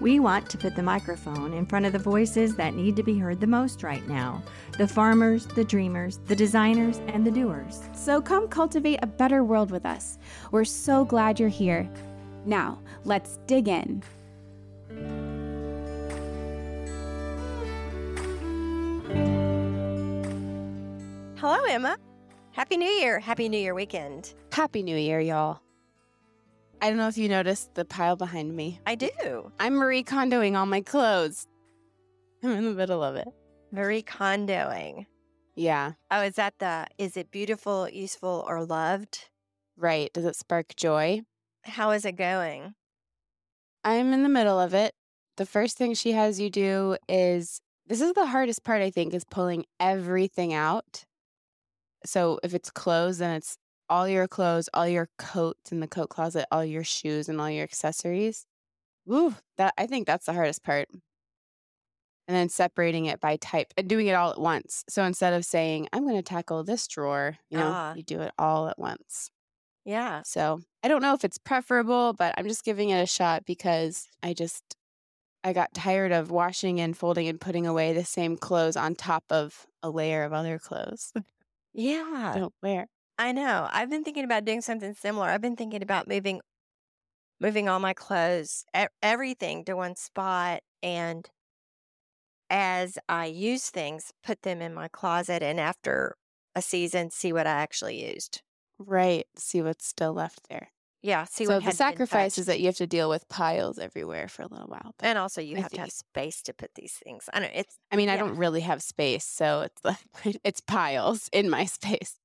We want to put the microphone in front of the voices that need to be heard the most right now the farmers, the dreamers, the designers, and the doers. So come cultivate a better world with us. We're so glad you're here. Now, let's dig in. Hello, Emma. Happy New Year. Happy New Year weekend. Happy New Year, y'all. I don't know if you noticed the pile behind me. I do. I'm Marie Kondoing all my clothes. I'm in the middle of it. Marie Kondoing. Yeah, Oh, is that the, is it beautiful, useful, or loved? right. Does it spark joy? How is it going? I'm in the middle of it. The first thing she has you do is this is the hardest part, I think, is pulling everything out. So if it's clothes, then it's all your clothes, all your coats in the coat closet, all your shoes, and all your accessories. Ooh, that I think that's the hardest part. And then separating it by type and doing it all at once. So instead of saying, I'm going to tackle this drawer, you know, Ah. you do it all at once. Yeah. So I don't know if it's preferable, but I'm just giving it a shot because I just I got tired of washing and folding and putting away the same clothes on top of a layer of other clothes Yeah. don't wear. I know. I've been thinking about doing something similar. I've been thinking about moving moving all my clothes, e- everything to one spot and as I use things, put them in my closet and after a season see what I actually used. Right. See what's still left there. Yeah, see so what the sacrifice is that you have to deal with piles everywhere for a little while. And also, you I have to have space to put these things. I know it's I mean, I don't really have space, so it's like it's piles in my space.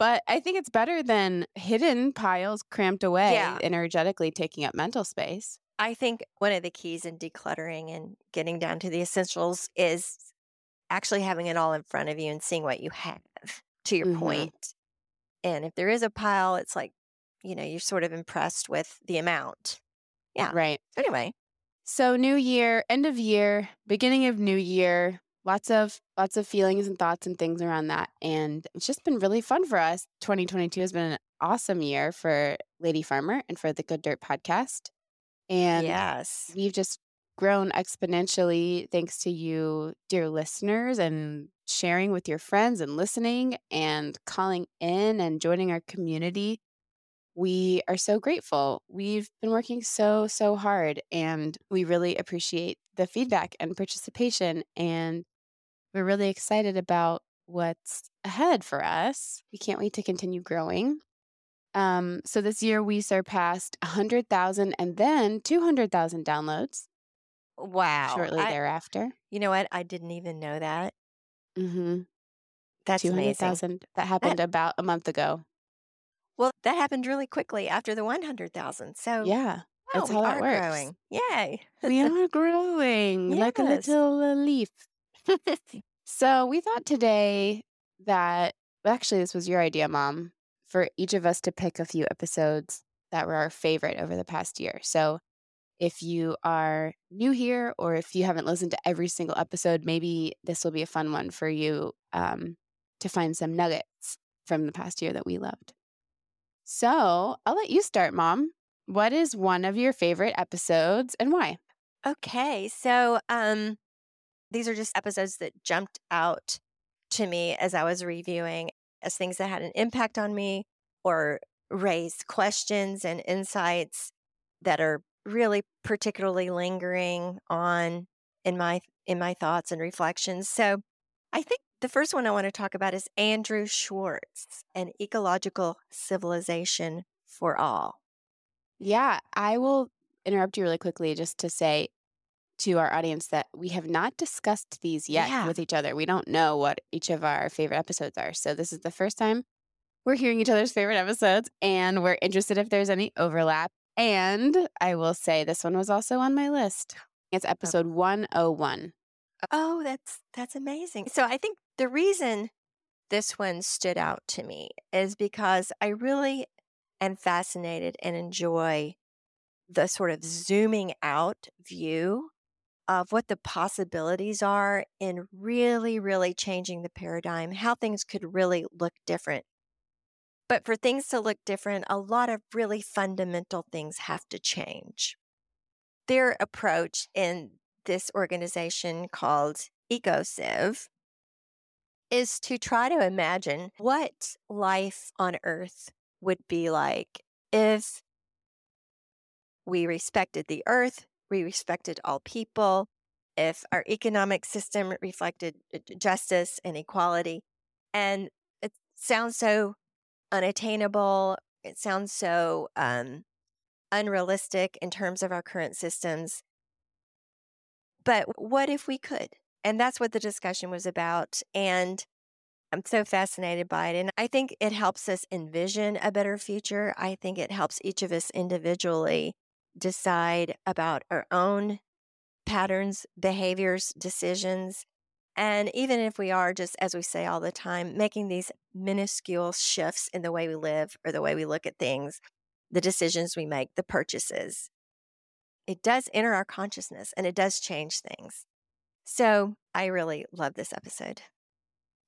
But I think it's better than hidden piles cramped away, Yeah. energetically taking up mental space. I think one of the keys in decluttering and getting down to the essentials is actually having it all in front of you and seeing what you have. To your Mhm. point. and if there is a pile, it's like you know you're sort of impressed with the amount. Yeah. Right. Anyway, So new year, end of year, beginning of new year, lots of lots of feelings and thoughts and things around that. And it's just been really fun for us. 2022 has been an awesome year for Lady Farmer and for the Good Dirt podcast. And yes, we've just grown exponentially thanks to you, dear listeners, and sharing with your friends and listening and calling in and joining our community. We are so grateful. We've been working so, so hard, and we really appreciate the feedback and participation. And we're really excited about what's ahead for us. We can't wait to continue growing. Um, so this year we surpassed 100,000 and then 200,000 downloads wow. shortly I- thereafter. you know what? I didn't even know that. Mm-hmm. That's amazing. 200,000. That happened about a month ago. Well, that happened really quickly after the 100,000. So Yeah, oh, that's we how that are works. growing. Yay. we are growing like a Yes. little uh, leaf. So we thought today that actually this was your idea, Mom, for each of us to pick a few episodes that were our favorite over the past year. So if you are new here or if you haven't listened to every single episode, maybe this will be a fun one for you um, to find some nuggets from the past year that we loved. So I'll let you start, Mom. What is one of your favorite episodes and why? Okay, so um these are just episodes that jumped out to me as I was reviewing as things that had an impact on me or raised questions and insights that are really particularly lingering on in my in my thoughts and reflections. So I think the first one I want to talk about is Andrew Schwartz, an ecological civilization for all. Yeah, I will interrupt you really quickly just to say to our audience that we have not discussed these yet Yeah. with each other. We don't know what each of our favorite episodes are. So this is the first time we're hearing each other's favorite episodes and we're interested if there's any overlap. And I will say this one was also on my list. It's oh. episode 101. Oh, that's that's amazing. So I think the reason this one stood out to me is because I really am fascinated and enjoy the sort of zooming out view of what the possibilities are in really, really changing the paradigm, how things could really look different. But for things to look different, a lot of really fundamental things have to change. Their approach in this organization called EcoCiv is to try to imagine what life on Earth would be like if we respected the Earth, we respected all people, if our economic system reflected justice and equality. And it sounds so unattainable. It sounds so um, unrealistic in terms of our current systems. But what if we could? And that's what the discussion was about. And I'm so fascinated by it. And I think it helps us envision a better future. I think it helps each of us individually decide about our own patterns, behaviors, decisions. And even if we are just, as we say all the time, making these minuscule shifts in the way we live or the way we look at things, the decisions we make, the purchases, it does enter our consciousness and it does change things. So I really love this episode.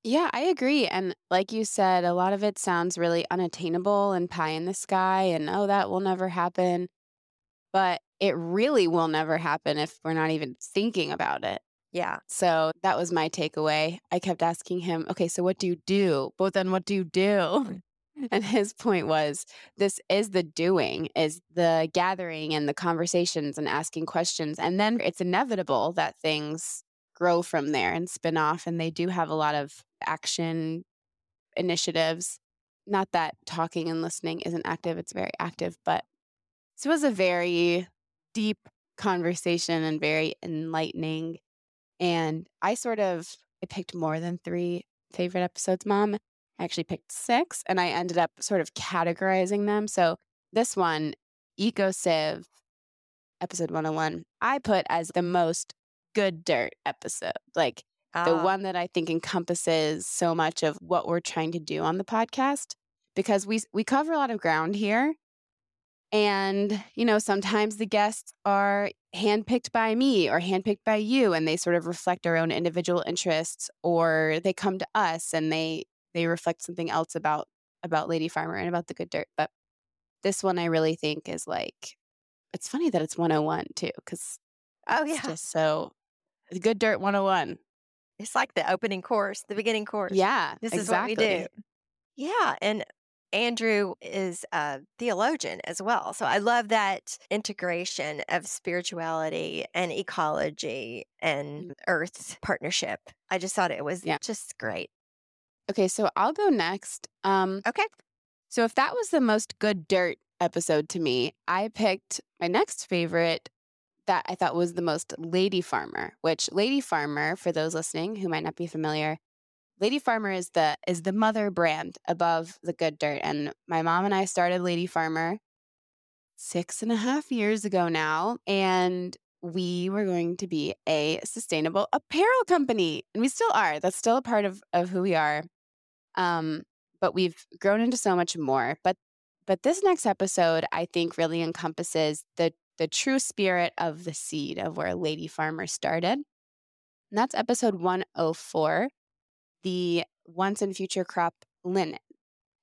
Yeah, I agree. And like you said, a lot of it sounds really unattainable and pie in the sky and oh, that will never happen. But it really will never happen if we're not even thinking about it. Yeah. So that was my takeaway. I kept asking him, okay, so what do you do? But then what do you do? Mm. And his point was this is the doing, is the gathering and the conversations and asking questions. And then it's inevitable that things grow from there and spin off. And they do have a lot of action initiatives. Not that talking and listening isn't active, it's very active, but this was a very deep conversation and very enlightening. And I sort of I picked more than three favorite episodes, Mom. I actually picked six and I ended up sort of categorizing them. So this one, EcoCiv, episode 101, I put as the most good dirt episode. Like the Ah, one that I think encompasses so much of what we're trying to do on the podcast because we we cover a lot of ground here. And, you know, sometimes the guests are handpicked by me or handpicked by you and they sort of reflect our own individual interests or they come to us and they they reflect something else about about Lady Farmer and about the good dirt. But this one I really think is like it's funny that it's 101 too cuz oh, it's yeah. just so good dirt 101. It's like the opening course, the beginning course. Yeah, This exactly. is what we do. Yeah. And Andrew is a theologian as well. So I love that integration of spirituality and ecology and Mm. earth partnership. I just thought it was Yeah. just great. Okay, so I'll go next. Um, Okay. so if that was the most good dirt episode to me, I picked my next favorite that I thought was the most Lady Farmer, which Lady Farmer, for those listening who might not be familiar, Lady Farmer is the is the mother brand above the good dirt. And my mom and I started Lady Farmer six and a half years ago now. And we were going to be a sustainable apparel company. And we still are. That's still a part of, of who we are. Um, but we've grown into so much more. But but this next episode, I think, really encompasses the the true spirit of the seed of where Lady Farmer started. And that's episode 104, the once and future crop linen.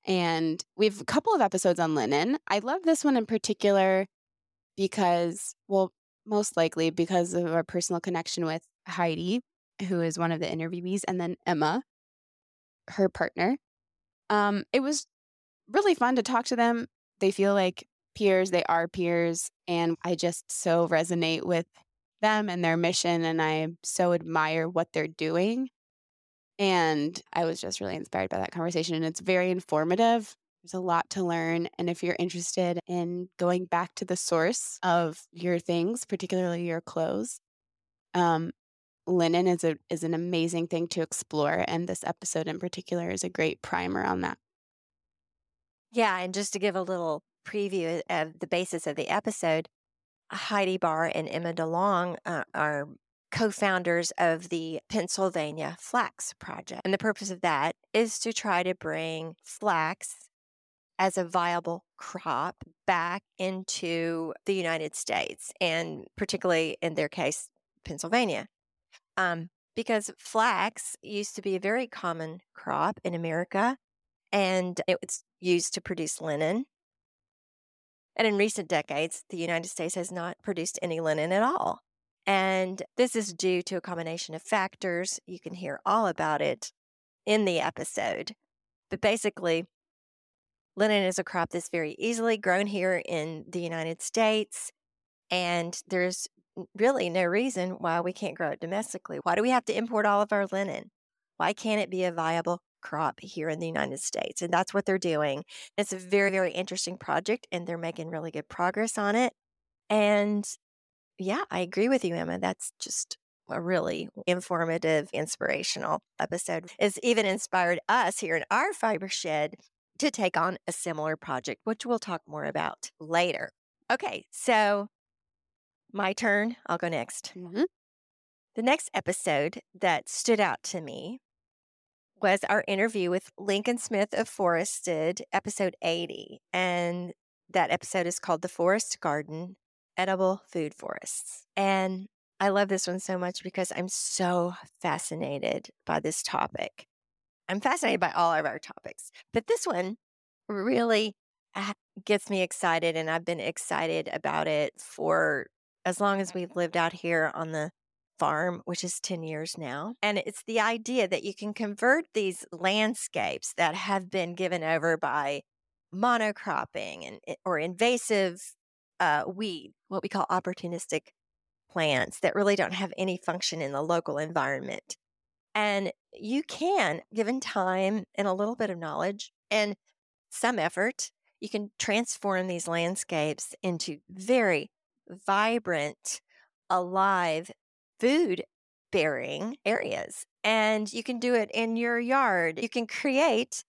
And we have a couple of episodes on linen. I love this one in particular because, well, most likely because of our personal connection with Heidi, who is one of the interviewees, and then Emma, her partner. Um, it was really fun to talk to them. They feel like peers, they are peers. And I just so resonate with them and their mission. And I so admire what they're doing. And I was just really inspired by that conversation. And it's very informative. There's a lot to learn. And if you're interested in going back to the source of your things, particularly your clothes, Um, linen is a is an amazing thing to explore, and this episode in particular is a great primer on that. Yeah, and just to give a little preview of the basis of the episode, Heidi Barr and Emma DeLong uh, are co founders of the Pennsylvania Flax Project. And the purpose of that is to try to bring flax as a viable crop back into the United States, and particularly in their case, Pennsylvania. Um, because flax used to be a very common crop in America and it was used to produce linen. And in recent decades, the United States has not produced any linen at all. And this is due to a combination of factors. You can hear all about it in the episode. But basically, linen is a crop that's very easily grown here in the United States. And there's really no reason why we can't grow it domestically. Why do we have to import all of our linen? Why can't it be a viable crop here in the United States? And that's what they're doing. It's a very, very interesting project, and they're making really good progress on it. And yeah, I agree with you, Emma. That's just a really informative, inspirational episode. It's even inspired us here in our fiber shed to take on a similar project, which we'll talk more about later. Okay, so my turn. I'll go next. Mhm. The next episode that stood out to me was our interview with Lincoln Smith of Forested, episode 80. And that episode is called The Forest Garden Edible Food Forests. And I love this one so much because I'm so fascinated by this topic. I'm fascinated by all of our topics, but this one really uh, gets me excited. And I've been excited about it for as long as we've lived out here on the farm, which is 10 years now. And it's the idea that you can convert these landscapes that have been given over by monocropping and eh, or invasive uh, weed, what we call opportunistic plants that really don't have any function in the local environment. And you can, given time and a little bit of knowledge and some effort, you can transform these landscapes into very vibrant, alive, food bearing areas. And you can do it in your yard. You can create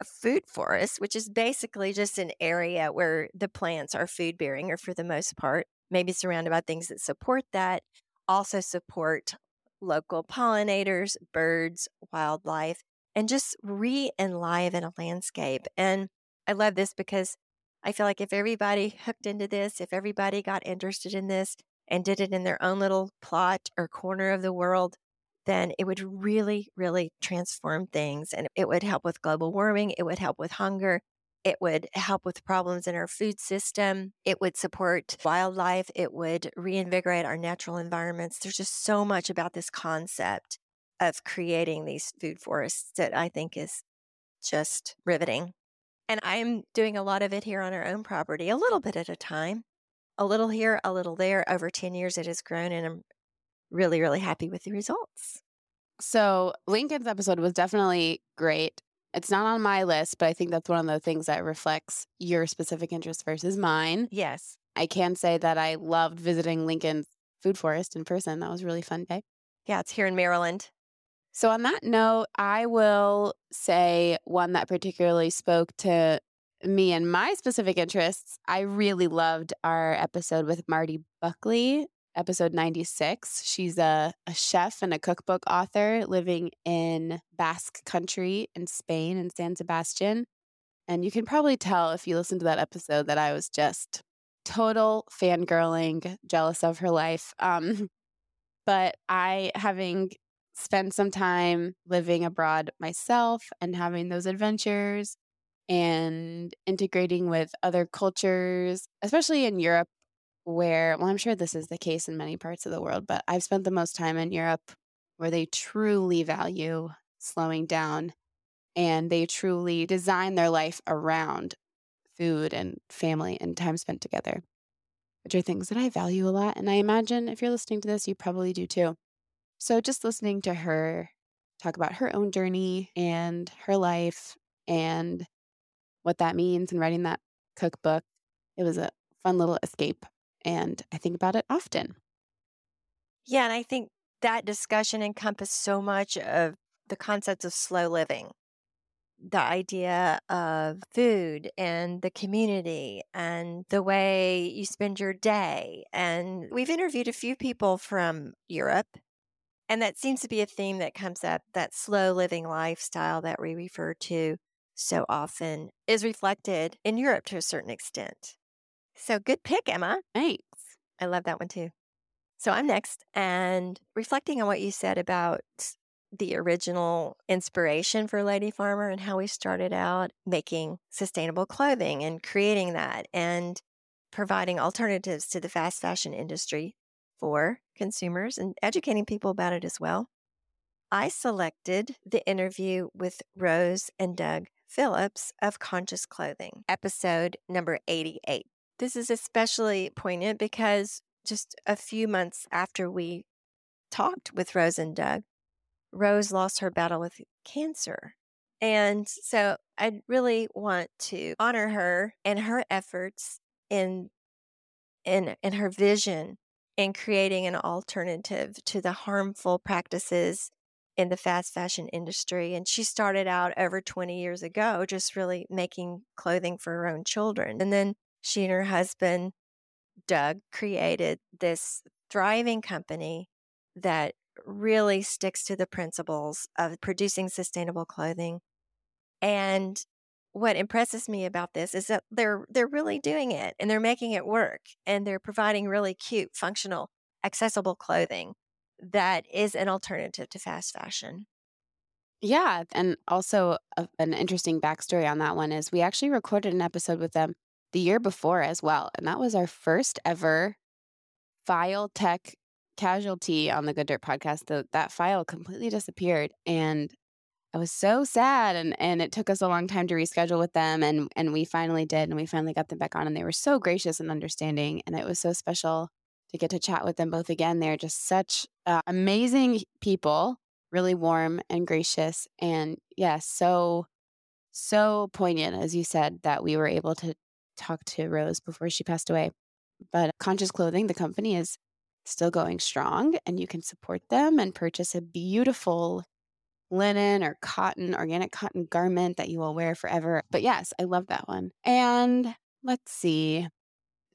a food forest, which is basically just an area where the plants are food bearing, or for the most part, maybe surrounded by things that support that, also support local pollinators, birds, wildlife, and just re enliven a landscape. And I love this because I feel like if everybody hooked into this, if everybody got interested in this and did it in their own little plot or corner of the world, then it would really, really transform things and it would help with global warming. It would help with hunger. It would help with problems in our food system. It would support wildlife. It would reinvigorate our natural environments. There's just so much about this concept of creating these food forests that I think is just riveting. And I'm doing a lot of it here on our own property, a little bit at a time, a little here, a little there. Over 10 years, it has grown, and I'm really, really happy with the results. So, Lincoln's episode was definitely great. It's not on my list, but I think that's one of the things that reflects your specific interest versus mine. Yes. I can say that I loved visiting Lincoln's food forest in person. That was a really fun day. Yeah, it's here in Maryland. So, on that note, I will say one that particularly spoke to me and my specific interests. I really loved our episode with Marti Buckley, episode 96. She's a, a chef and a cookbook author living in Basque country in Spain in San Sebastian. And you can probably tell if you listen to that episode that I was just total fangirling, jealous of her life. Um, but I, having spent some time living abroad myself and having those adventures and integrating with other cultures, especially in Europe, where, well, I'm sure this is the case in many parts of the world, but I've spent the most time in Europe where they truly value slowing down and they truly design their life around food and family and time spent together, which are things that I value a lot. And I imagine if you're listening to this, you probably do too. So just listening to her talk about her own journey and her life and what that means and writing that cookbook, it was a fun little escape. And I think about it often. Yeah, and I think that discussion encompassed so much of the concepts of slow living the idea of food and the community and the way you spend your day. And we've interviewed a few people from Europe, and that seems to be a theme that comes up that slow living lifestyle that we refer to so often is reflected in Europe to a certain extent. So good pick, Emma. Thanks. I love that one too. So I'm next and reflecting on what you said about the original inspiration for Lady Farmer and how we started out making sustainable clothing and creating that and providing alternatives to the fast fashion industry for consumers and educating people about it as well. I selected the interview with Rose and Doug Phillips of Conscious Clothing, episode number 88. This is especially poignant because just a few months after we talked with Rose and Doug, Rose lost her battle with cancer. And so I really want to honor her and her efforts in in in her vision in creating an alternative to the harmful practices in the fast fashion industry. And she started out over 20 years ago, just really making clothing for her own children. And then she and her husband, Doug, created this thriving company that really sticks to the principles of producing sustainable clothing. And what impresses me about this is that they're they're really doing it and they're making it work and they're providing really cute, functional, accessible clothing that is an alternative to fast fashion. Yeah. And also, a, an interesting backstory on that one is we actually recorded an episode with them the year before as well. And that was our first ever file tech casualty on the Good Dirt podcast, the, that file completely disappeared. And I was so sad and and it took us a long time to reschedule with them and and we finally did and we finally got them back on and they were so gracious and understanding and it was so special to get to chat with them both again. They're just such uh, amazing people, really warm and gracious and yes, yeah, so so poignant as you said that we were able to talk to Rose before she passed away. But Conscious Clothing, the company is still going strong and you can support them and purchase a beautiful linen or cotton, organic cotton garment that you will wear forever. But yes, I love that one. And let's see.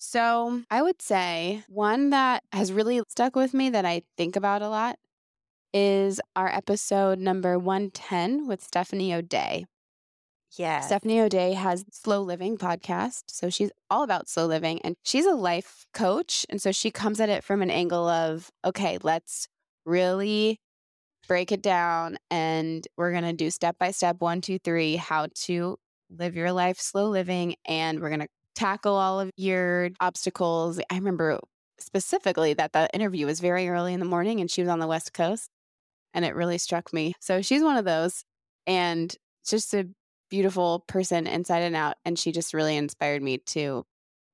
So I would say one that has really stuck with me that I think about a lot is our episode number 110 with Stephanie O'Dea. Yeah. Stephanie O'Dea has Slow Living podcast. So she's all about slow living and she's a life coach. And so she comes at it from an angle of, okay, let's really break it down and we're going to do step by step one, two, three, how to live your life slow living. And we're going to tackle all of your obstacles. I remember specifically that the interview was very early in the morning and she was on the West Coast and it really struck me. So she's one of those. And just a beautiful person inside and out. And she just really inspired me to,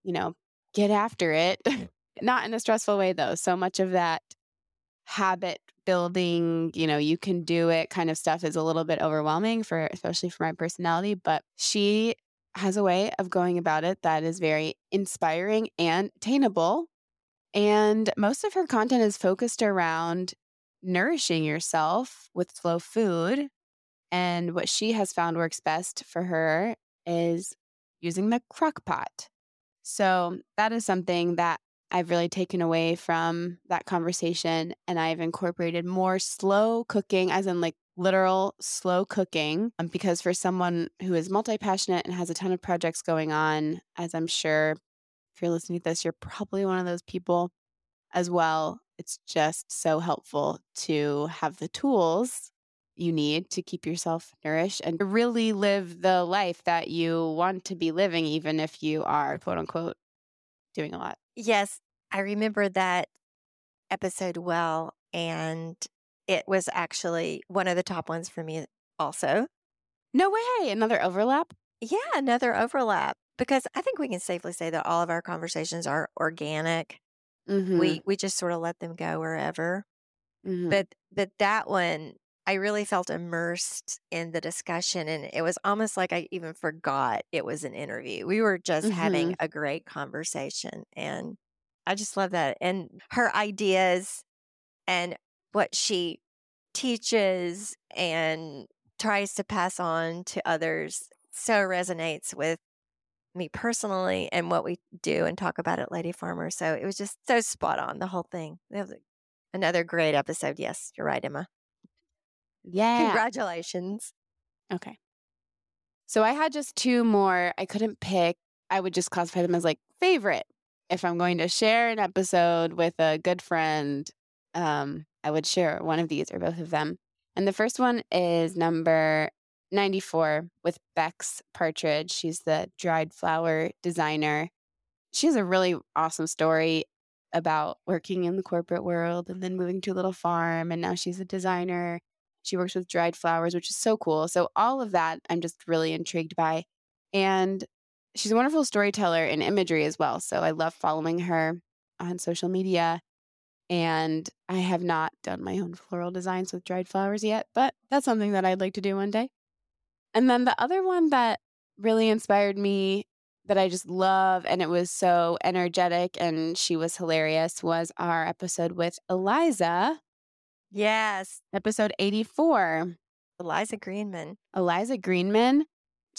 you know, get after it. Not in a stressful way, though. So much of that habit building, you know, you can do it kind of stuff is a little bit overwhelming for, especially for my personality. But she has a way of going about it that is very inspiring and attainable. And most of her content is focused around nourishing yourself with slow food and what she has found works best for her is using the crock pot. So that is something that I've really taken away from that conversation. And I've incorporated more slow cooking, as in like literal slow cooking, um, because for someone who is multi passionate and has a ton of projects going on, as I'm sure if you're listening to this, you're probably one of those people as well. It's just so helpful to have the tools you need to keep yourself nourished and really live the life that you want to be living, even if you are quote unquote doing a lot. Yes, I remember that episode well. And it was actually one of the top ones for me, also. No way. Another overlap? Yeah, another overlap. Because I think we can safely say that all of our conversations are organic. Mm-hmm. We we just sort of let them go wherever. Mm-hmm. But but that one I really felt immersed in the discussion and it was almost like I even forgot it was an interview. We were just mm-hmm. having a great conversation and I just love that. And her ideas and what she teaches and tries to pass on to others so resonates with me personally and what we do and talk about at Lady Farmer. So it was just so spot on, the whole thing. Another great episode. Yes, you're right, Emma. Yeah. Congratulations. Okay. So I had just two more. I couldn't pick. I would just classify them as like favorite. If I'm going to share an episode with a good friend, um, I would share one of these or both of them. And the first one is number 94 with Bex Partridge. She's the dried flower designer. She has a really awesome story about working in the corporate world and then moving to a little farm. And now she's a designer. She works with dried flowers, which is so cool. So, all of that I'm just really intrigued by. And she's a wonderful storyteller in imagery as well. So, I love following her on social media. And I have not done my own floral designs with dried flowers yet, but that's something that I'd like to do one day. And then the other one that really inspired me that I just love and it was so energetic and she was hilarious was our episode with Eliza, Yes. episode 84. Eliza Greenman. Eliza Greenman.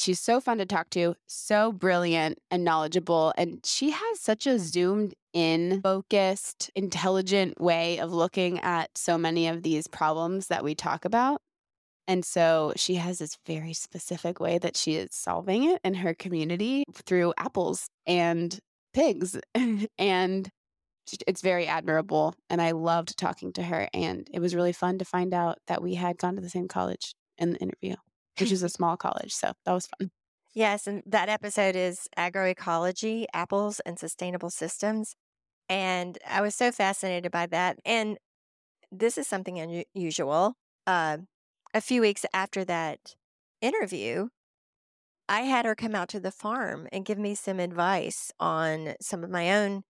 She's so fun to talk to, so brilliant and knowledgeable. And she has such a zoomed in, focused, intelligent way of looking at so many of these problems that we talk about. And so she has this very specific way that she is solving it in her community through apples and pigs. and it's very admirable. And I loved talking to her. And it was really fun to find out that we had gone to the same college in the interview, which is a small college. So that was fun. Yes, and that episode is agroecology, apples, and sustainable systems. And I was so fascinated by that. And this is something unusual. Uh, a few weeks after that interview, I had her come out to the farm and give me some advice on some of my own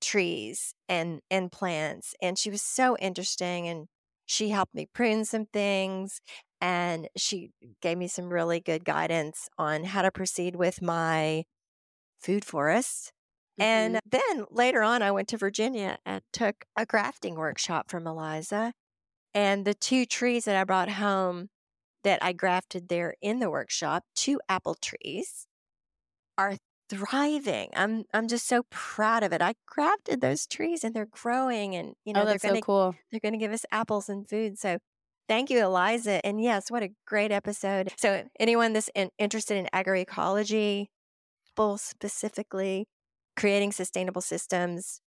trees and and plants and she was so interesting and she helped me prune some things and she gave me some really good guidance on how to proceed with my food forest mm-hmm. and then later on i went to virginia and took a grafting workshop from eliza and the two trees that I brought home that I grafted there in the workshop, two apple trees, are thriving. I'm I'm just so proud of it. I grafted those trees and they're growing and you know oh, they're gonna so cool. they're gonna give us apples and food. So thank you, Eliza. And yes, what a great episode. So anyone that's in, interested in agroecology, specifically creating sustainable systems,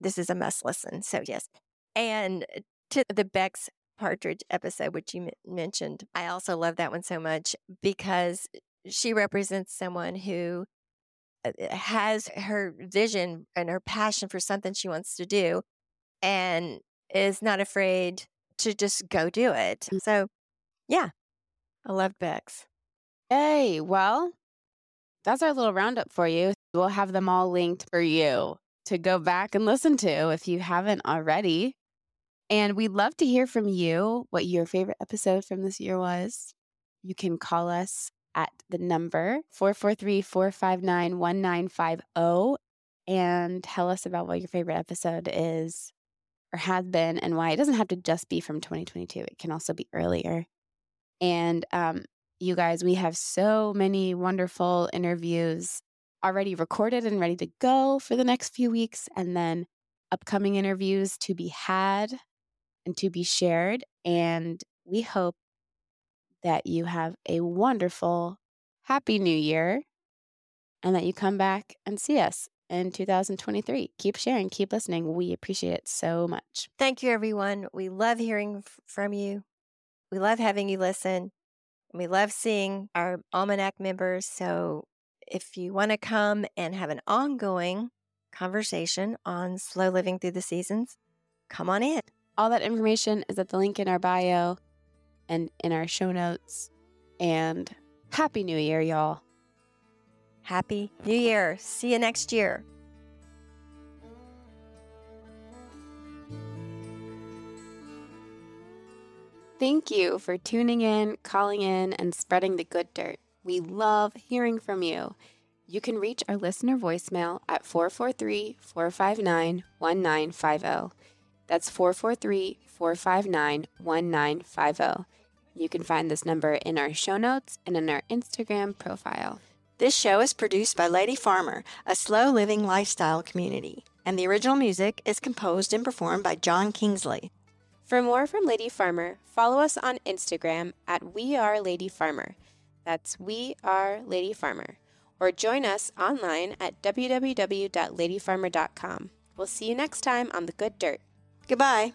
this is a must listen. So yes. And to the Bex Partridge episode, which you m- mentioned, I also love that one so much because she represents someone who uh, uh, has her vision and her passion for something she wants to do and is not afraid to just go do it. Mm. So, yeah, I love Bex. Hey, well, that's our little roundup for you. We'll have them all linked for you to go back and listen to if you haven't already. And we'd love to hear from you what your favorite episode from this year was. You can call us at the number 443 459 1950 and tell us about what your favorite episode is or has been and why. It doesn't have to just be from 2022, it can also be earlier. And um, you guys, we have so many wonderful interviews already recorded and ready to go for the next few weeks, and then upcoming interviews to be had and to be shared. And we hope that you have a wonderful, happy new year and that you come back and see us in 2023. Keep sharing, keep listening. We appreciate it so much. Thank you, everyone. We love hearing f- from you. We love having you listen. We love seeing our Almanac members. So if you want to come and have an ongoing conversation on slow living through the seasons, come on in. All that information is at the link in our bio and in our show notes. And Happy New Year, y'all. Happy New Year. See you next year. Thank you for tuning in, calling in, and spreading the good dirt. We love hearing from you. You can reach our listener voicemail at 443 459 1950. That's 443 459 1950. You can find this number in our show notes and in our Instagram profile. This show is produced by Lady Farmer, a slow living lifestyle community, and the original music is composed and performed by John Kingsley. For more from Lady Farmer, follow us on Instagram at We Are Lady Farmer. That's We Are Lady Farmer. Or join us online at www.ladyfarmer.com. We'll see you next time on The Good Dirt. Goodbye.